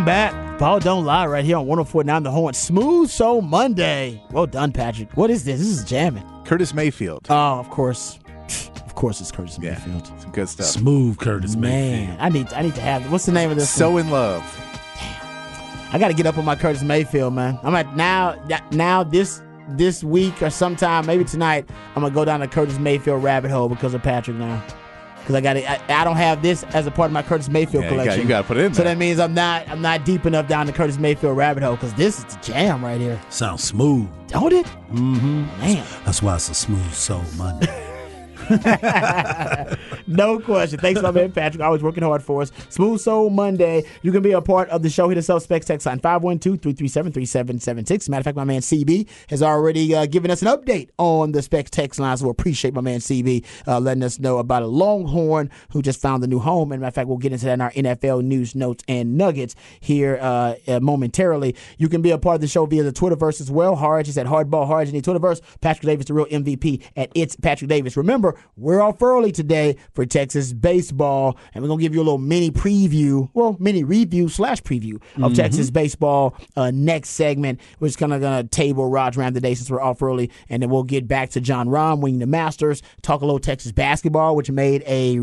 Welcome back. Ball Don't Lie right here on 1049 The Horn. Smooth Show Monday. Well done, Patrick. What is this? This is jamming. Curtis Mayfield. Oh, of course. Of course it's Curtis Yeah. Mayfield. Some good stuff. Smooth Curtis Man, Mayfield. I need I need to have what's the name of this? So one? in love. Damn. I got to get up on my Curtis Mayfield, man. I'm at now now this this week or sometime maybe tonight I'm gonna go down the Curtis Mayfield rabbit hole because of Patrick now. Because I got I, I don't have this as a part of my Curtis Mayfield Yeah, you got- collection. you gotta put it in So there. that means I'm not I'm not deep enough down the Curtis Mayfield rabbit hole because this is the jam right here. Sounds smooth. Don't it? Mm-hmm. Man. That's why it's a smooth soul Monday. No question. Thanks, my man Patrick. Always working hard for us. Smooth Soul Monday. You can be a part of the show. Hit us up, Specs Text line 512-337-3776. Matter of fact, my man CB has already uh, given us an update on the Specs Text line, so we appreciate my man CB uh, letting us know about a Longhorn who just found a new home. And matter of fact, we'll get into that in our NFL news, notes, and nuggets here uh, uh, momentarily. You can be a part of the show via the Twitterverse as well. Harge is at Hardball Harge in the Twitterverse. Patrick Davis, the real MVP, at It's Patrick Davis. Remember, we're off early today for Texas baseball, and we're gonna give you a little mini preview, well, mini review slash preview of Texas baseball. Uh, next segment, we're just kind of gonna table Rod's Rant today since we're off early, and then we'll get back to Jon Rahm winning the Masters, talk a little Texas basketball, which made a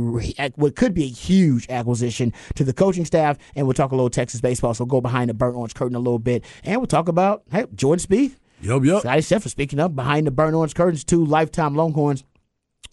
what could be a huge acquisition to the coaching staff, and we'll talk a little Texas baseball. So go behind the burnt orange curtain a little bit, and we'll talk about hey Jordan Spieth. yup, yup. Scotty Scheffler, speaking up behind the burnt orange curtains, two lifetime Longhorns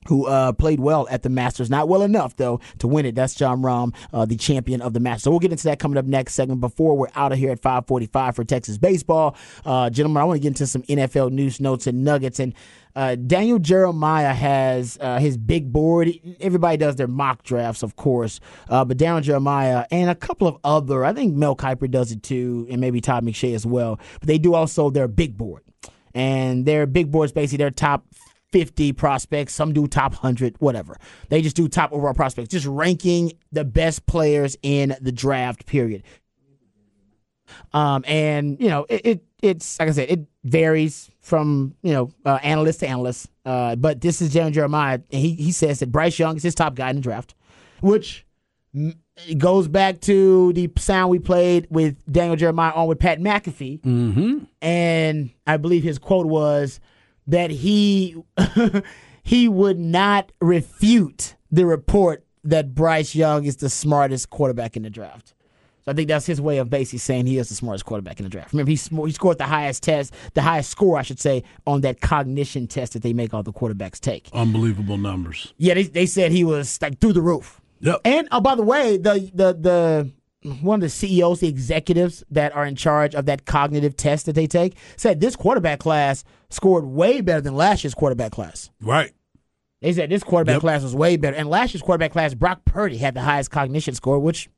who uh, played well at the Masters. Not well enough, though, to win it. That's Jon Rahm, uh, the champion of the Masters. So we'll get into that coming up next segment before we're out of here at 545 for Texas baseball. Uh, gentlemen, I want to get into some NFL news, notes, and nuggets. And uh, Daniel Jeremiah has uh, his big board. Everybody does their mock drafts, of course. Uh, but Daniel Jeremiah and a couple of other, I think Mel Kiper does it too, and maybe Todd McShay as well. But they do also their big board. And their big board is basically their top 50 prospects. Some do top 100, whatever. They just do top overall prospects, just ranking the best players in the draft period. Um, and you know, it, it it's like I said, it varies from you know uh, analyst to analyst. Uh, but this is Jeremy Jeremiah, and he he says that Bryce Young is his top guy in the draft, which it goes back to the sound we played with Daniel Jeremiah on with Pat McAfee, Mm-hmm. and I believe his quote was that he he would not refute the report that Bryce Young is the smartest quarterback in the draft. So I think that's his way of basically saying he is the smartest quarterback in the draft. Remember, he, sm- he scored the highest test, the highest score, I should say, on that cognition test that they make all the quarterbacks take. Unbelievable numbers. Yeah, they, they said he was like through the roof. Yep. And oh, by the way, the the the one of the CEOs, the executives that are in charge of that cognitive test that they take, said this quarterback class scored way better than last year's quarterback class. Right. They said this quarterback Yep. class was way better, and last year's quarterback class, Brock Purdy had the highest cognition score, which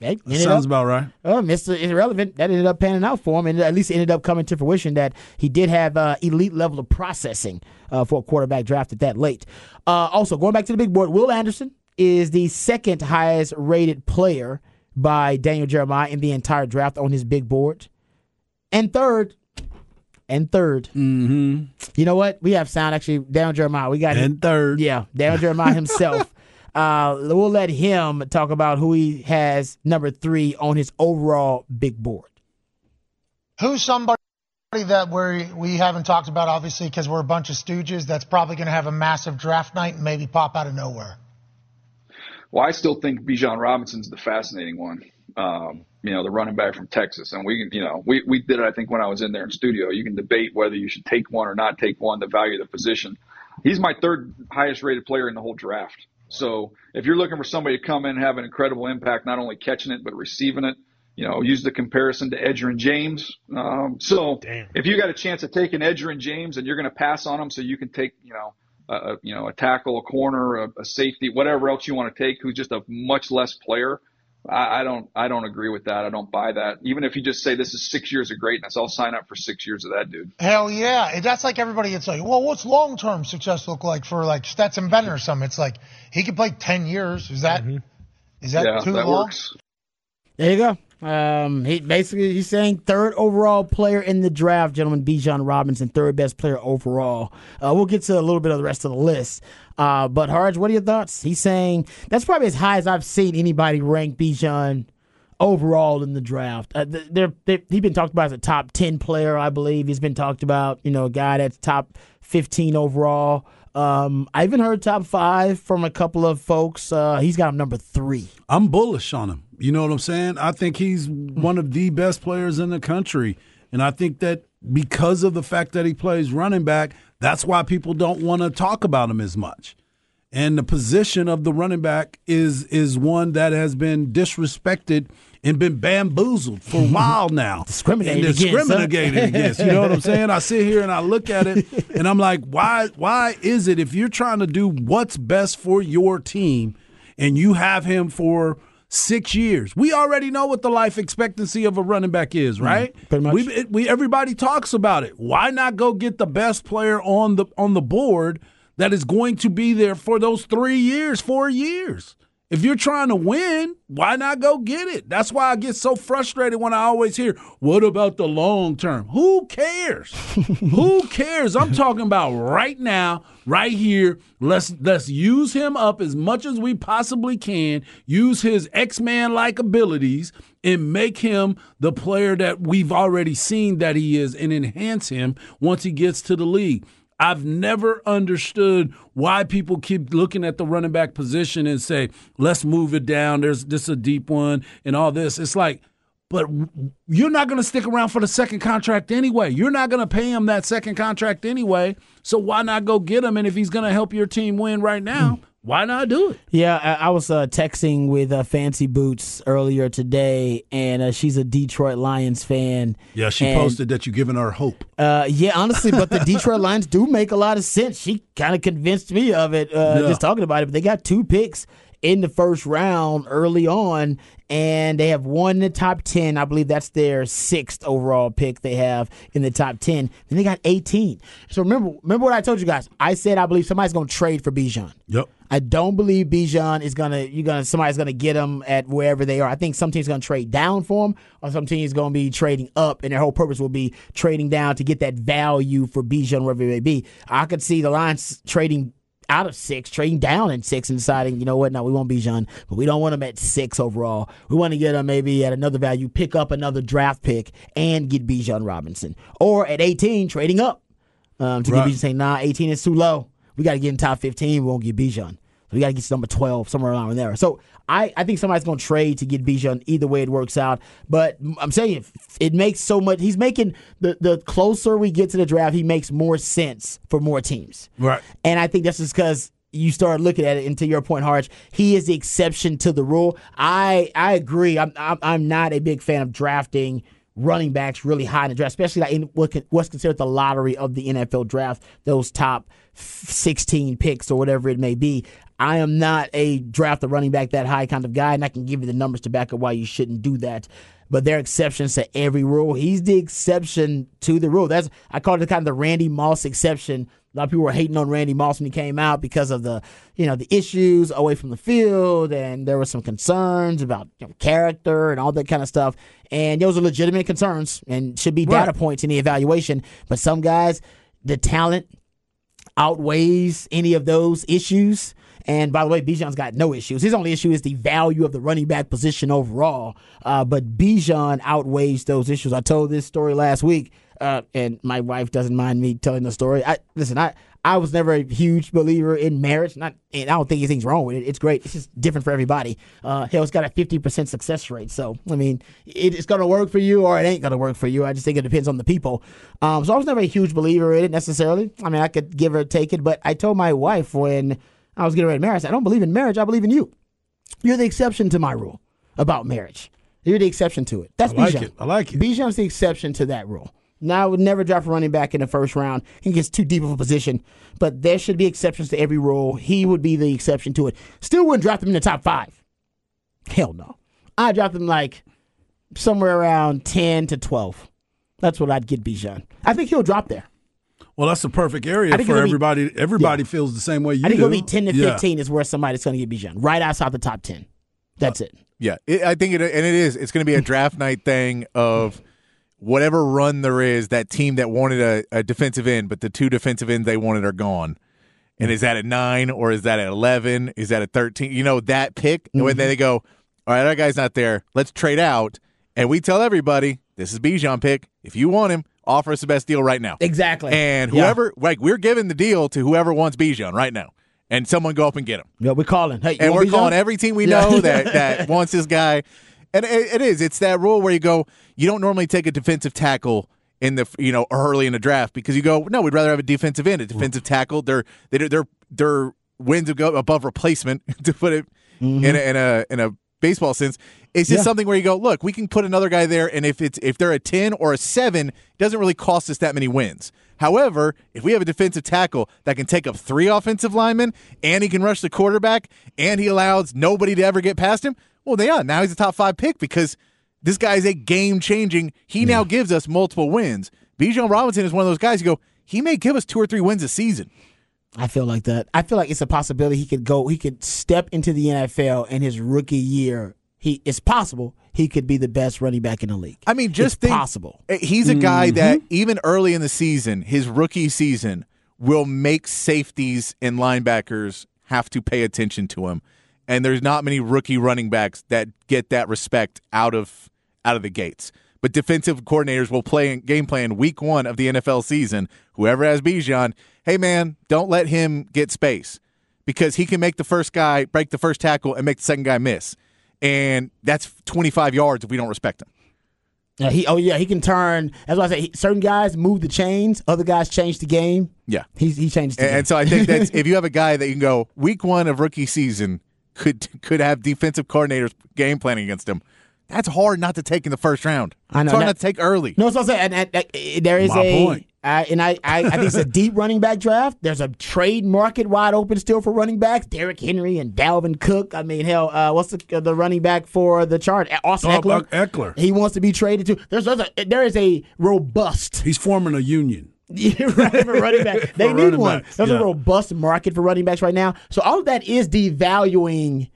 hey, ended Sounds up- about right. Oh, Mr. Irrelevant. That ended up panning out for him, and at least it ended up coming to fruition that he did have uh, elite level of processing uh, for a quarterback drafted that late. Uh, also, going back to the big board, Will Anderson is the second highest rated player by Daniel Jeremiah in the entire draft on his big board, and third. And 3rd Mm-hmm. you know what? We have sound actually. Daniel Jeremiah, we got him. And third. Yeah, Daniel Jeremiah himself. Uh, we'll let him talk about who he has number three on his overall big board. Who's somebody that we we haven't talked about, obviously, because we're a bunch of stooges. That's probably going to have a massive draft night and maybe pop out of nowhere. Well, I still think Bijan Robinson's the fascinating one. Um, you know, the running back from Texas, and we, you know, we we did it. I think when I was in there in studio, you can debate whether you should take one or not take one, the value of the position. He's my third highest rated player in the whole draft. So if you're looking for somebody to come in and have an incredible impact, not only catching it but receiving it, you know, use the comparison to Edgerrin James. Um, so if you got a chance of taking Edgerrin James and you're going to pass on him, so you can take, you know, a, a- you know, a tackle, a corner, a, a safety, whatever else you want to take, who's just a much less player. I, I don't, I don't agree with that. I don't buy that. Even if you just say this is six years of greatness, I'll sign up for six years of that dude. Hell yeah. That's like everybody gets like, well, what's long term success look like for like Stetson Bennett or something? It's like he could play 10 years. Is that mm-hmm. is that yeah, too that long? works. There you go. Um, he basically he's saying third overall player in the draft, gentlemen. Bijan Robinson, third best player overall. Uh, we'll get to a little bit of the rest of the list. Uh, but Harge, what are your thoughts? He's saying that's probably as high as I've seen anybody rank Bijan overall in the draft. Uh, they're, they're, he's been talked about as a top 10 player, I believe. He's been talked about, you know, a guy that's top 15 overall. Um, I even heard top five from a couple of folks. Uh, he's got him number three. I'm bullish on him. You know what I'm saying? I think he's one of the best players in the country. And I think that because of the fact that he plays running back, that's why people don't want to talk about him as much. And the position of the running back is is one that has been disrespected and been bamboozled for a while now. discriminated and discriminated against, against. You know what I'm saying? I sit here and I look at it and I'm like, why why is it if you're trying to do what's best for your team and you have him for six years. We already know what the life expectancy of a running back is, Mm-hmm. right? Mm, pretty much. We, it- we everybody talks about it. Why not go get the best player on the on the board that is going to be there for those three years, four years? If you're trying to win, why not go get it? That's why I get so frustrated when I always hear, "What about the long term?" Who cares? Who cares? I'm talking about right now, right here. Let's let's use him up as much as we possibly can. Use his X-Man like abilities and make him the player that we've already seen that he is and enhance him once he gets to the league. I've never understood why people keep looking at the running back position and say, let's move it down. There's this a deep one and all this. It's like, but you're not going to stick around for the second contract anyway. You're not going to pay him that second contract anyway. So why not go get him? And if he's going to help your team win right now, why not do it? Yeah, I, I was uh, texting with uh, Fancy Boots earlier today, and uh, she's a Detroit Lions fan. Yeah, she And, posted that you're giving her hope. Uh, yeah, honestly, but the Detroit Lions do make a lot of sense. She kind of convinced me of it uh, Yeah. just talking about it. But they got two picks in the first round early on, and they have won the top 10. I believe that's their sixth overall pick they have in the top 10. Then they got 18. So remember, remember what I told you guys? I said I believe somebody's going to trade for Bijan. Yep. I don't believe Bijan is gonna you're gonna somebody's gonna get him at wherever they are. I think some team's gonna trade down for him, or some team's gonna be trading up, and their whole purpose will be trading down to get that value for Bijan wherever it may be. I could see the Lions trading out of six, trading down in six, and deciding, you know what, no, we want Bijan, but we don't want him at six overall. We want to get him maybe at another value, pick up another draft pick, and get Bijan Robinson, or at 18, trading up um, to Right. get Bijan. Saying, nah, 18 is too low. We got to get in top 15. We won't get Bijan. So we got to get to number 12, somewhere around there. So I, I think somebody's going to trade to get Bijan. Either way it works out. But I'm saying it, makes so much. He's making the, the closer we get to the draft, he makes more sense for more teams. Right. And I think that's just because you start looking at it. And to your point, Harge, he is the exception to the rule. I I agree. I'm I'm, I'm not a big fan of drafting running backs really high in the draft, especially like in what what's considered the lottery of the NFL draft. Those top 16 picks or whatever it may be. I am not a draft a running back that high kind of guy, and I can give you the numbers to back up why you shouldn't do that. But there are exceptions to every rule. He's the exception to the rule. That's I call it kind of the Randy Moss exception. A lot of people were hating on Randy Moss when he came out because of the, you know, the issues away from the field, and there were some concerns about you know, character and all that kind of stuff. And those are legitimate concerns and should be data Right. points in the evaluation. But some guys, the talent outweighs any of those issues. And by the way, Bijan's got no issues. His only issue is the value of the running back position overall. Uh, but Bijan outweighs those issues. I told this story last week, uh, and my wife doesn't mind me telling the story. I listen. I I was never a huge believer in marriage. Not, and I don't think anything's wrong with it. It's great. It's just different for everybody. Uh, hell, it's got a fifty percent success rate. So I mean, it, it's gonna work for you or it ain't gonna work for you. I just think it depends on the people. Um, so I was never a huge believer in it necessarily. I mean, I could give or take it, but I told my wife when I was getting ready to marry, I said, I don't believe in marriage. I believe in you. You're the exception to my rule about marriage. You're the exception to it. That's I like Bijan. it. I like it. Bijan's the exception to that rule. Now, I would never draft a running back in the first round. He gets too deep of a position, but there should be exceptions to every rule. He would be the exception to it. Still wouldn't draft him in the top five. Hell no. I'd draft him like somewhere around 10 to 12. That's what I'd get Bijan. I think he'll drop there. Well, that's the perfect area for it'll be- everybody. Everybody feels the same way you I think do. it'll be 10 to Yeah. 15 is where somebody's going to get Bijan. Right outside the top 10. That's uh, it. Yeah, it, I think it, and it is. It's going to be a draft night thing of whatever run there is. That team that wanted a, a defensive end, but the two defensive ends they wanted are gone. And is that at nine or is that at eleven? Is that at thirteen? You know that pick, and then mm-hmm. they go, all right, our guy's not there. Let's trade out. And we tell everybody, this is Bijan pick. If you want him, offer us the best deal right now. Exactly. And Yeah. whoever, like, we're giving the deal to whoever wants Bijan right now. And someone go up and get him. Yeah, we're calling. Hey, you And we're Bijan? calling every team we Yeah. know that, that wants this guy. And it, it is. It's that rule where you go, you don't normally take a defensive tackle in the you know early in the draft because you go, no, we'd rather have a defensive end, a mm-hmm. defensive tackle. They're they're they're, they're wins above replacement to put it mm-hmm. in, a, in a in a baseball sense. It's just Yeah. something where you go, look, we can put another guy there, and if it's if they're a ten or a seven, it doesn't really cost us that many wins. However, if we have a defensive tackle that can take up three offensive linemen and he can rush the quarterback and he allows nobody to ever get past him, well, yeah, now he's a top five pick because this guy is a game changing. He now gives us multiple wins. Bijan Robinson is one of those guys. You go, he may give us two or three wins a season. I feel like that. I feel like it's a possibility he could go. He could step into the NFL in his rookie year. He it's possible he could be the best running back in the league. I mean, just It's think, possible. Uh, He's a guy that even early in the season, his rookie season, will make safeties and linebackers have to pay attention to him. And there's not many rookie running backs that get that respect out of out of the gates. But defensive coordinators will play game plan week one of the NFL season. Whoever has Bijan, hey man, don't let him get space because he can make the first guy break the first tackle and make the second guy miss, and that's 25 yards if we don't respect him. Yeah, he oh yeah, he can turn. That's why I say he, certain guys move the chains, other guys change the game. Yeah. He's he changed the And, game. and so I think that if you have a guy that you can go week one of rookie season could could have defensive coordinators game planning against him, that's hard not to take in the first round. I know, It's hard that- not to take early. No, so I'm saying, and, and, and, there is My a, point. I- and I, I, I think it's a deep running back draft. There's a trade market wide open still for running backs. Derrick Henry and Dalvin Cook. I mean, hell, uh, what's the the running back for the chart? Austin Oh, Ekeler. uh, Ekeler. He wants to be traded to. There's, there's a, there is a robust He's forming a union. right, for running back. They need one. backs, There's yeah. a robust market for running backs right now. So all of that is devaluing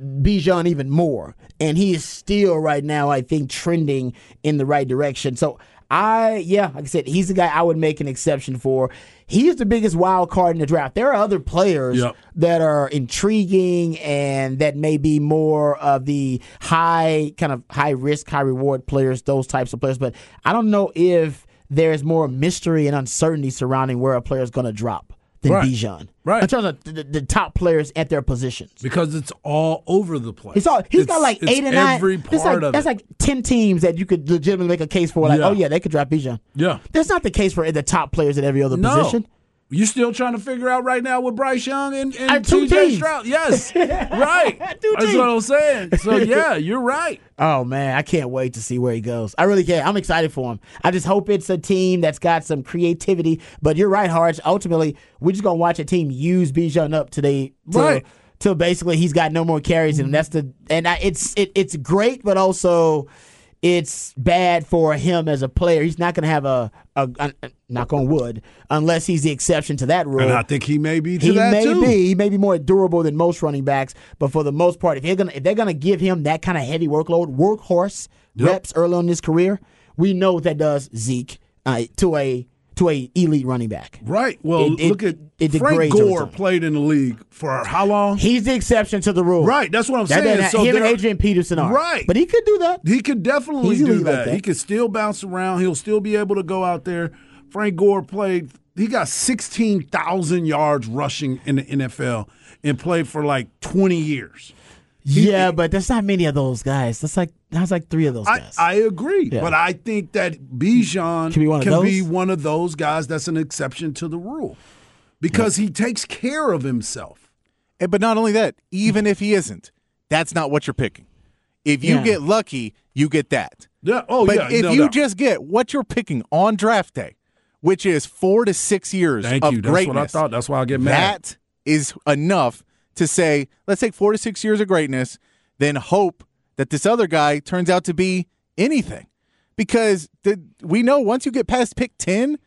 Bijan even more. And he is still right now, I think, trending in the right direction. So I yeah, like I said, he's the guy I would make an exception for. He is the biggest wild card in the draft. There are other players Yep. that are intriguing and that may be more of the high kind of high risk, high reward players, those types of players. But I don't know if there's more mystery and uncertainty surrounding where a player is going to drop than Right. Bijan. Right. In terms of the, the top players at their positions. because it's all over the place. He's all, he's It's- got like it's eight and nine. Every part like, of that's it. like ten teams that you could legitimately make a case for. Like, oh, Yeah. oh yeah, they could draft Bijan. yeah. That's not the case for the top players at every other No. position. You still trying to figure out right now with Bryce Young and, Uh, and two TJ teams. Stroud? Yes, right. Two That's teams. what I'm saying. So yeah, you're right. Oh man, I can't wait to see where he goes. I really can't. I'm excited for him. I just hope it's a team that's got some creativity. But you're right, Harge. Ultimately, we're just gonna watch a team use Bijan up today. Till, Right. Till basically he's got no more carries, and that's the and I, it's it, it's great, but also it's bad for him as a player. He's not gonna have a, a, a knock on wood unless he's the exception to that rule. And I think he may be to He that may too. be. He may be more durable than most running backs, but for the most part, if they're gonna if they're gonna give him that kind of heavy workload, workhorse Yep. reps early on in his career, we know what that does Zeke uh, to a to a elite running back. Right. Well, It- it- look at it Frank Gore played in the league for how long? He's the exception to the rule. Right. That's what I'm That saying. doesn't- So him and Adrian Peterson are Right. but he could do that. He could definitely He's do elite like that. that. He could still bounce around. He'll still be able to go out there. Frank Gore played. He got sixteen thousand yards rushing in the NFL and played for like twenty years. Yeah, but there's not many of those guys. That's like that's like three of those I, guys. I agree, Yeah. but I think that Bijan Can be one of those? one of those guys that's an exception to the rule because he takes care of himself. And- But not only that, even if he isn't, that's not what you're picking. If you Yeah. get lucky, you get that. Yeah. Oh but yeah. if no you doubt. just get what you're picking on draft day, which is four to six years thank of you. That's greatness, what I thought. That's why I get mad. that is enough to say, let's take four to six years of greatness, then hope that this other guy turns out to be anything. Because the, we know once you get past pick 10,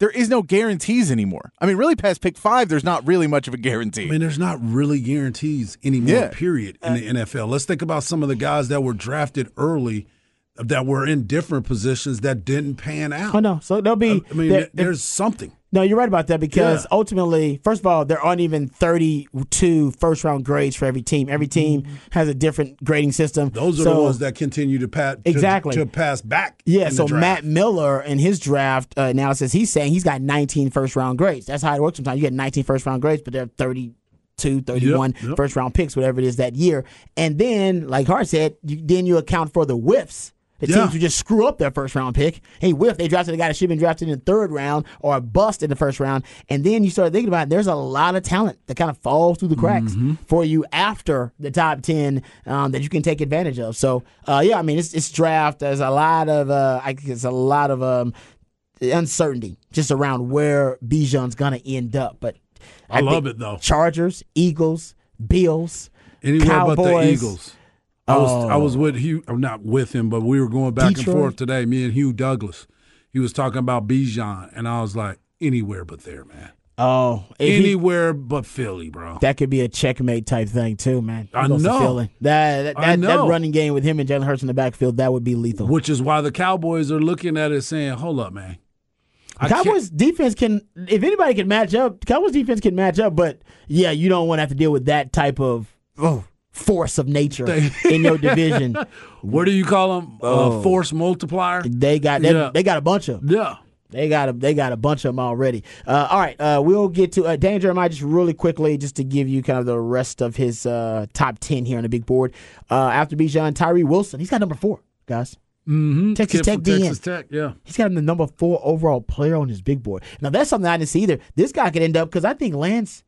there is no guarantees anymore. I mean, really, past pick five, there's not really much of a guarantee. I mean, there's not really guarantees anymore, Yeah. period, in the NFL. Let's think about some of the guys that were drafted early that were in different positions that didn't pan out. oh no, so there'll be I mean, there- there's something. No, you're right about that because Yeah. ultimately, first of all, there aren't even 32 first round grades for every team. Every team has a different grading system. Mm-hmm. Those are So- the ones that continue to pat to- Exactly. to, pass back. Yeah, so. Matt Miller in his draft uh, analysis, he's saying he's got 19 first round grades. That's how it works sometimes. You get 19 first round grades, but they're 32, 31 Yep, yep. first round picks, whatever it is that year. And then, like Hart said, you, then you account for the whiffs. The Yeah. teams who just screw up their first round pick. Hey, whiff, they drafted a guy that should have been drafted in the third round or a bust in the first round. And then you start thinking about it, there's a lot of talent that kind of falls through the cracks Mm-hmm. for you after the top 10 um, that you can take advantage of. So, uh, yeah, I mean, it's, it's draft. There's a lot of, uh, I think it's a lot of um, uncertainty just around where Bijan's going to end up. But I love it, though. Chargers, Eagles, Bills, Anywhere but the Cowboys. Eagles. I was I Oh. was with Hugh. I'm not with him, but we were going back Detroit. and forth today. Me and Hugh Douglas. He was talking about Bijan, and I was like, anywhere but there, man. Oh, if he- Anywhere but Philly, bro. that could be a checkmate type thing too, man. I He goes to know. Philly. That that, I that, that running game with him and Jalen Hurts in the backfield that would be lethal. Which is why the Cowboys are looking at it saying, "Hold up, man." I can't- Cowboys defense can, if anybody can match up, Cowboys defense can match up. But yeah, you don't want to have to deal with that type of oh, force of nature in your division. What do you call them? Oh. Uh, force multiplier. They got they, Yeah. they got a bunch of 'em. Yeah. They got a they got a bunch of them already. Uh, all right, uh, we'll get to uh, Dan Jeremiah just really quickly, just to give you kind of the rest of his uh, top ten here on the big board. Uh, after Bijan, Tyree Wilson, he's got number four, guys. Mm-hmm. Texas Kid Tech DN. Texas Tech. Yeah. He's got him the number four overall player on his big board. Now that's something I didn't see either. This guy could end up because I think Lance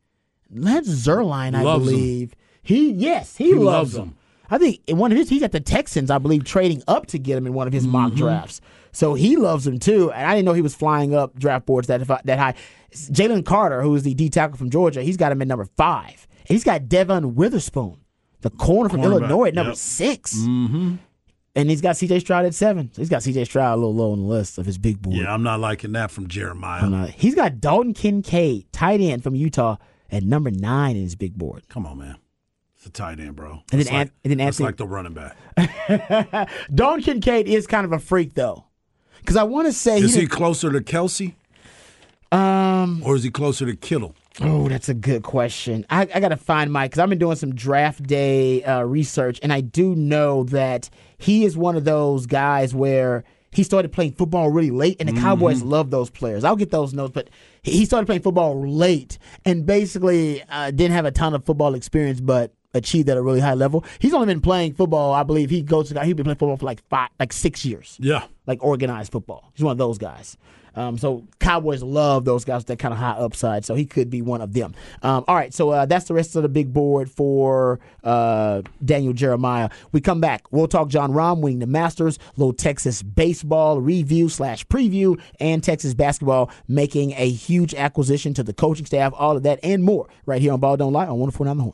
Lance Zierlein, I Loves him. He yes he, He loves, loves him. him. I think in one of his he's at the Texans, I believe, trading up to get him in one of his mock Mm-hmm. drafts. So he loves him too, and I didn't know he was flying up draft boards that that high. Jalen Carter, who is the D tackle from Georgia, he's got him at number five, he's got Devon Witherspoon, the corner from Illinois, at number yep. 6 Mm-hmm. And he's got C.J. Stroud at seven. So he's got C.J. Stroud a little low on the list of his big board. Yeah, I'm not liking that from Jeremiah. Uh, he's got Dalton Kincaid, tight end from Utah, at number nine in his big board. Come on, man. It's a tight end, bro. And then An- like, and then Anthony- like the running back. Don Kincaid is kind of a freak, though, because I want to say Is he didn't- closer to Kelce um. or is he closer to Kittle? Oh, that's a good question. I, I got to find Mike because I've been doing some draft day uh, research, and I do know that he is one of those guys where he started playing football really late, and the Cowboys love those players. I'll get those notes, but he he started playing football late and basically uh, didn't have a ton of football experience, but achieved at a really high level. He's only been playing football, I believe. He goes to he's been playing football for like five, like six years Yeah. like organized football. He's one of those guys. Um, so Cowboys love those guys with that kind of high upside. So he could be one of them. Um, all right, so uh, that's the rest of the big board for uh, Daniel Jeremiah. We come back. We'll talk Jon Rahm winning the Masters, little Texas baseball review slash preview, and Texas basketball making a huge acquisition to the coaching staff. All of that and more right here on Ball Don't Lie on 104 the Horn.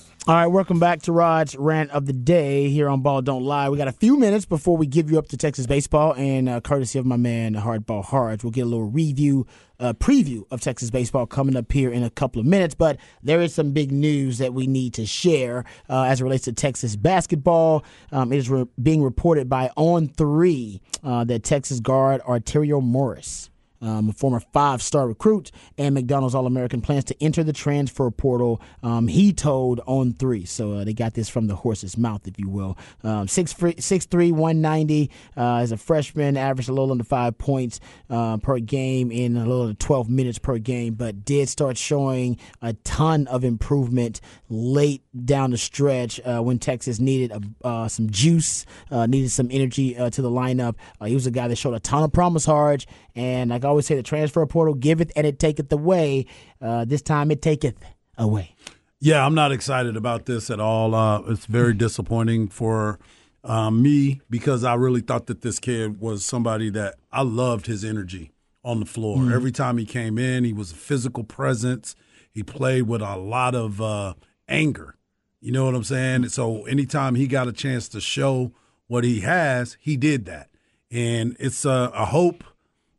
All right, welcome back to Rod's rant of the day here on Ball Don't Lie. We got a few minutes before we give you up to Texas baseball, and uh, courtesy of my man Hardball Harge, we'll get a little review, uh, preview of Texas baseball coming up here in a couple of minutes. But there is some big news that we need to share uh, as it relates to Texas basketball. Um, it is re- being reported by On Three uh, that Texas guard Arterio Morris um, a former five star recruit and McDonald's All American, plans to enter the transfer portal. Um, he told on three. So uh, they got this from the horse's mouth, if you will. Um, 6'3, 190 uh, as a freshman, averaged a little under five points uh, per game in a little under 12 minutes per game, but did start showing a ton of improvement late down the stretch uh, when Texas needed a, uh, some juice, uh, needed some energy to the lineup. He was a guy that showed a ton of promise, Harge. And like I always say, the transfer portal giveth and it taketh away. Uh, this time it taketh away. Yeah, I'm not excited about this at all. Uh, it's very disappointing for um, me because I really thought that this kid was somebody that I loved his energy on the floor. Every time he came in, he was a physical presence. He played with a lot of uh, anger. You know what I'm saying? So anytime he got a chance to show what he has, he did that. And it's a, a hope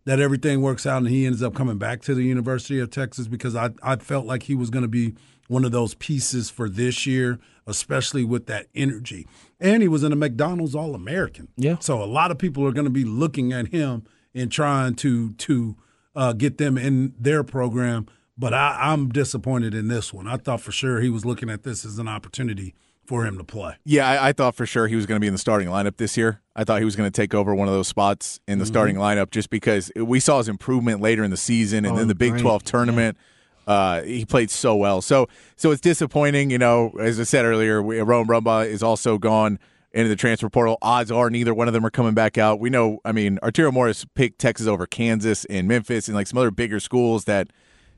that everything works out and he ends up coming back to the University of Texas because I, I felt like he was going to be one of those pieces for this year, especially with that energy. And he was in a McDonald's All American. Yeah. So a lot of people are going to be looking at him and trying to to uh, get them in their program. But I, I'm disappointed in this one. I thought for sure he was looking at this as an opportunity for him to play. Yeah, I, I thought for sure he was going to be in the starting lineup this year. I thought he was going to take over one of those spots in the Mm-hmm. starting lineup just because we saw his improvement later in the season and Oh, then the Big great. 12 tournament. Uh, he played so well. So so it's disappointing. You know, as I said earlier, we, Rowan Brumbaugh is also gone into the transfer portal. Odds are neither one of them are coming back out. We know. I mean, Arterio Morris picked Texas over Kansas and Memphis and like some other bigger schools that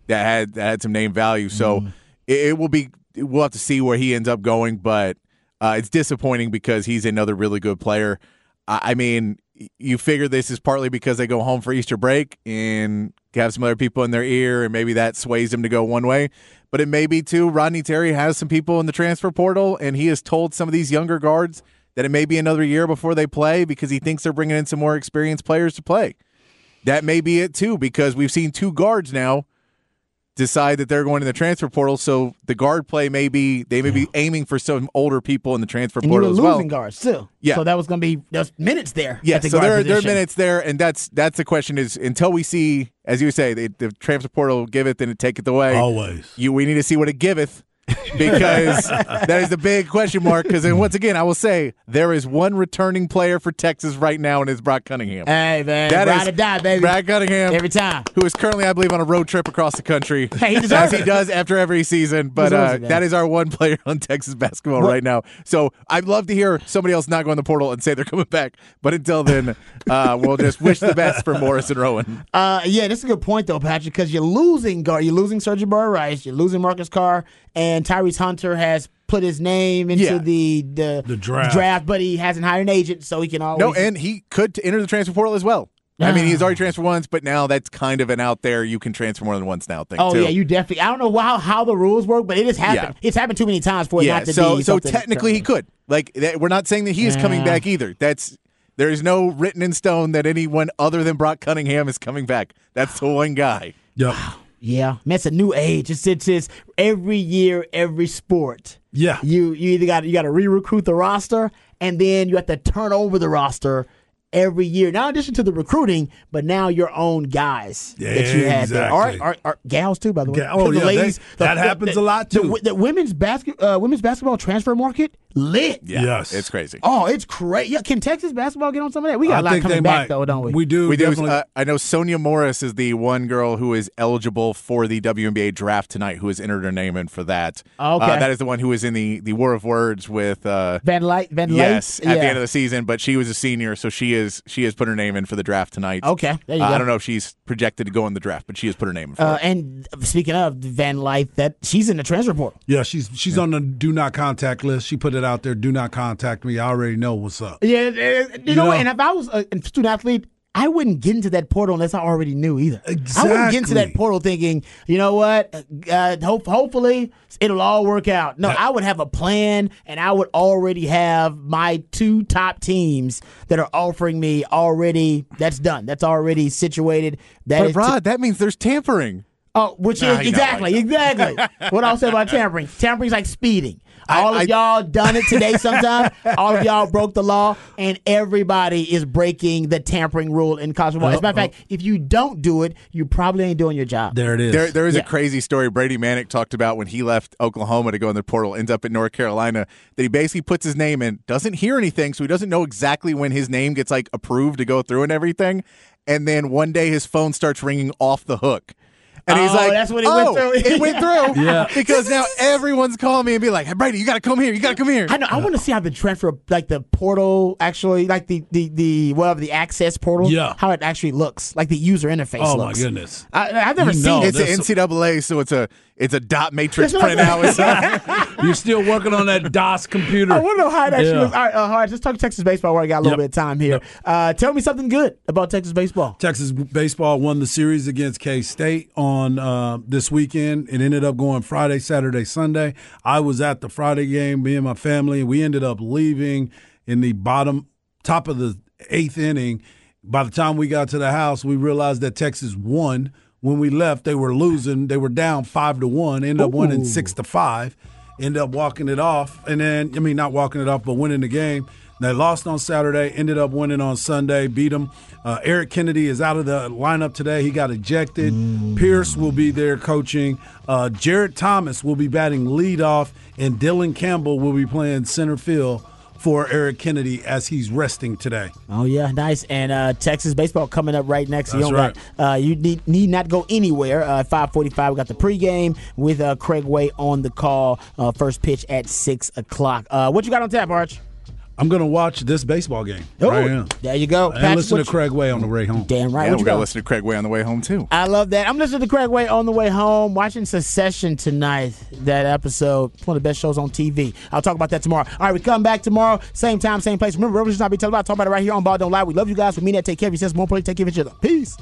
that had that had some name value. So Mm-hmm. it, it will be. We'll have to see where he ends up going, but uh, it's disappointing because he's another really good player. I, I mean, you figure this is partly because they go home for Easter break and have some other people in their ear, and maybe that sways him to go one way. But it may be too. Rodney Terry has some people in the transfer portal, and he has told some of these younger guards that it may be another year before they play because he thinks they're bringing in some more experienced players to play. That may be it too, because we've seen two guards now decide that they're going to the transfer portal. So the guard play may be they may be aiming for some older people in the transfer And you were portal as well. losing guards too. Yeah. So that was going to be there's minutes there. Yeah, at the so there, there are minutes there, and that's that's the question is until we see, as you say, the, the transfer portal giveth and it taketh away. Always. You we need to see what it giveth because that is the big question mark. Because then once again, I will say there is one returning player for Texas right now, and it's Brock Cunningham. Hey man, That ride is or die, baby. Brad Cunningham Every time. who is currently, I believe, on a road trip across the country. Hey, he as deserves he does after every season. But uh, it, that is our one player on Texas basketball right now. So I'd love to hear somebody else not go in the portal and say they're coming back. But until then, uh, we'll just wish the best for Morris and Rowan. Uh, yeah, that's a good point though, Patrick, because you're losing guard, you're losing Sir'Jabari Rice, you're losing Marcus Carr, and Tyrese Hunter has put his name into Yeah. the, the The draft. but he hasn't hired an agent, so he can always. No, and he could enter the transfer portal as well. I mean, he's Ah. already transferred once, but now that's kind of an out there. You can transfer more than once now thing. Oh too. yeah, you definitely. I don't know how how the rules work, but it has happened. Yeah. It's happened too many times for it yeah. not to So be. so something technically he could. Like that, we're not saying that he is coming back either. That's there is no written in stone that anyone other than Brock Cunningham is coming back. That's the one guy. Yep. Yeah, man, it's a new age. It's it's, it's every year, every sport. Yeah. You you either got you got to re-recruit the roster, and then you have to turn over the roster every year. Now, in addition to the recruiting, but now your own guys that you had there, or, or, or gals too, by the way. Ga- oh, the yeah, ladies. that- that happens a lot, too. The, the women's basket uh, women's basketball transfer market lit. Yeah, Yes. it's crazy. Oh, it's crazy. Yeah, can Texas basketball get on some of that? We got a I lot think coming back might. though, don't we? We do. We do. Uh, I know Sonya Morris is the one girl who is eligible for the WNBA draft tonight. Who has entered her name in for that? Okay. Uh, that is the one who was in the the War of Words with. Uh, Van Light, Van Light. yes, at the end of the season, but she was a senior, so she is she has put her name in for the draft tonight. Okay, there you Uh, go. I don't know if she's projected to go in the draft, but she has put her name in for Uh, and speaking of Van Light, that she's in the transfer portal. yeah, she's she's on the do not contact list. She put it out there. Do not contact me. I already know what's up. Yeah, uh, you, know, know? And if I was a student athlete, I wouldn't get into that portal unless I already knew either. Exactly. I wouldn't get into that portal thinking, you know what, uh, hope, hopefully it'll all work out. No, I would have a plan, and I would already have my two top teams that are offering me already. That's done. That's already situated. That But Rod, that means there's tampering. Oh, which Nah, is exactly, exactly. what I'll say about tampering. Tampering's like speeding. I- All of I- y'all done it today sometime. All of y'all broke the law, and everybody is breaking the tampering rule in college football. As a matter of fact, if you don't do it, you probably ain't doing your job. There it is. There, there is Yeah. a crazy story Brady Manek talked about when he left Oklahoma to go in the portal, ends up in North Carolina, that he basically puts his name in, doesn't hear anything, so he doesn't know exactly when his name gets like approved to go through and everything. And then one day his phone starts ringing off the hook. And he's Oh, like, that's what it went "Oh, through." it went through. Yeah. Because now everyone's calling me and be like, hey, Brady, you got to come here. You got to come here. I know. I want to see how the transfer, like the portal, actually, like the the the whatever the access portal, Yeah. how it actually looks, like the user interface. oh my goodness. I, I've never You seen know it. It's an NCAA, so it's a it's a dot matrix That's what I'm printout. You're still working on that DOS computer. I want to know how it actually Yeah. looks. All right, uh, all right, let's talk Texas baseball. Where I got a little Yep. bit of time here. Uh, tell me something good about Texas baseball. Texas baseball won the series against K State on uh, this weekend. It ended up going Friday, Saturday, Sunday. I was at the Friday game, me and my family. We ended up leaving in the bottom, top of the eighth inning By the time we got to the house, we realized that Texas won. When we left, they were losing. They were down five to one. Ended up winning six to five. Ended up walking it off, and then I mean not walking it off, but winning the game. They lost on Saturday. Ended up winning on Sunday. Beat them. Uh, Eric Kennedy is out of the lineup today. He got ejected. Pierce will be there coaching. Uh, Jared Thomas will be batting leadoff, and Dylan Campbell will be playing center field for Eric Kennedy as he's resting today. Oh yeah, nice. And uh, Texas baseball coming up right next. That's you don't got, uh, you need, need not go anywhere. Uh, Five forty-five. We got the pregame with uh, Craig Way on the call. Uh, first pitch at six o'clock. Uh, what you got on tap, Arch? I'm going to watch this baseball game. Oh, right now. there you go. And Patrick, listen to you- Craig Way on the way home. Damn right. Yeah, we you got to got? listen to Craig Way on the way home too. I love that. I'm listening to Craig Way on the way home, watching Secession tonight. That episode, it's one of the best shows on TV. I'll talk about that tomorrow. All right, we come back tomorrow, same time, same place. Remember, Revolution not be telling about. Talk about it right here on Ball Don't Lie. We love you guys. We mean that. Take care of yourselves. More importantly, take care of each other. Peace.